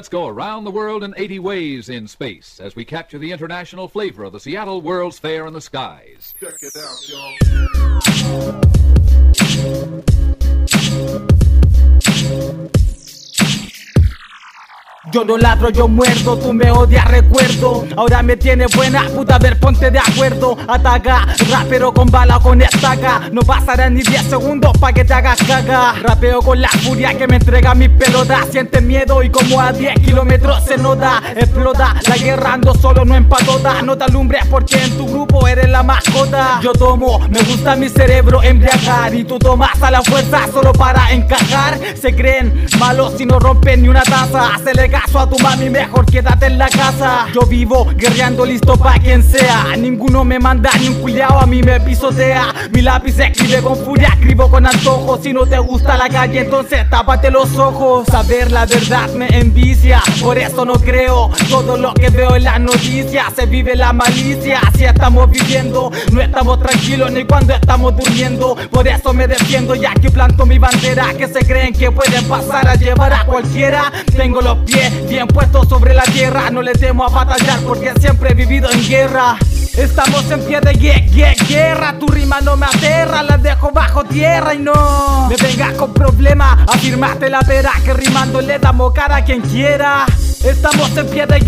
let's go around the world in 80 ways in space as we capture the international flavor of the Seattle World's Fair in the skies. Check it out, Yo no ladro, yo muerdo, tú me odias, recuerdo. Ahora me tienes buena, puta, a ver, ponte de acuerdo. Ataca, rapero con bala con estaca. No pasará ni 10 segundos pa' que te hagas caga Rapeo con la furia que me entrega mi pelota. Siente miedo y como a 10 kilómetros se nota. Explota, la guerra ando solo, no empatota. No te alumbres porque en tu grupo eres la mascota. Yo tomo, me gusta mi cerebro embriagar Y tú tomas a la fuerza solo para encajar. Se creen malos si no rompen ni una taza. Se le caso a tu mami, mejor quédate en la casa. Yo vivo guerreando listo pa' quien sea. Ninguno me manda ni un culiao, a mí me pisotea. Mi lápiz escribe con furia, escribo con antojo. Si no te gusta la calle, entonces tápate los ojos. Saber la verdad me envicia, por eso no creo todo lo que veo en las noticias. Se vive la malicia, si estamos viviendo, no estamos tranquilos ni cuando estamos durmiendo. Por eso me defiendo, ya que planto mi bandera. Que se creen que pueden pasar a llevar a cualquiera. Tengo los pies bien puesto sobre la tierra. No le temo a batallar porque siempre he vivido en guerra. Estamos en pie de guerra, tu rima no me aterra, la dejo bajo tierra y no me problemas, afirmaste la pera que rimando le damos cara a quien quiera. Estamos en pie de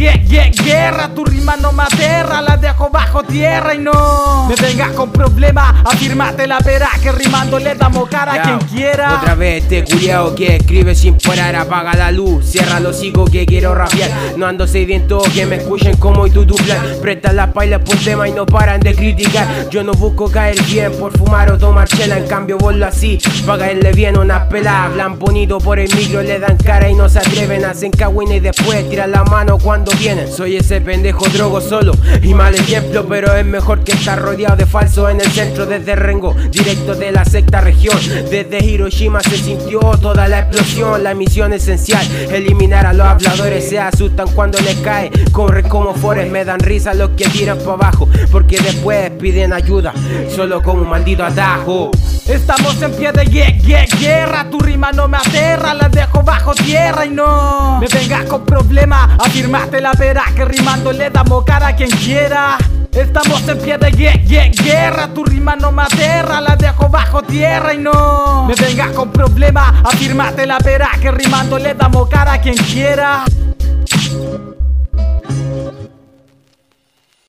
guerra, tu rima no me aterra, la dejo bajo tierra y no me vengas con problemas, afirmate la pera que rimando le damos cara a quien quiera. Otra vez este culiao que escribe sin parar, apaga la luz, cierra los hijos que quiero rapear. No ando sediento que me escuchen como y tu dupla, presta la paila por tema y no paran de criticar. Yo no busco caer bien por fumar o tomar chela, en cambio vollo así, pa' caerle bien unas pelas. Hablan bonito por el micro, le dan cara y no se atreven, hacen cagüines y después tiran la mano cuando vienen. Soy ese pendejo drogo solo y mal ejemplo, pero es mejor que estar rodeado de falsos en el centro desde Rengo, directo de la sexta región. Desde Hiroshima se sintió toda la explosión, la misión esencial, eliminar a los habladores, se asustan cuando les cae, corren como fores, me dan risa los que tiran para abajo, porque después piden ayuda, solo con un maldito atajo. Estamos en pie de guerra, tu rima no me aterra, la dejo bajo tierra y no me vengas con problemas, afirmaste la vera que rimando le damos cara a quien quiera. Estamos en pie de guerra, tu rima no me aterra, la dejo bajo tierra y no me vengas con problemas, afirmaste la vera que rimando le damos cara a quien quiera.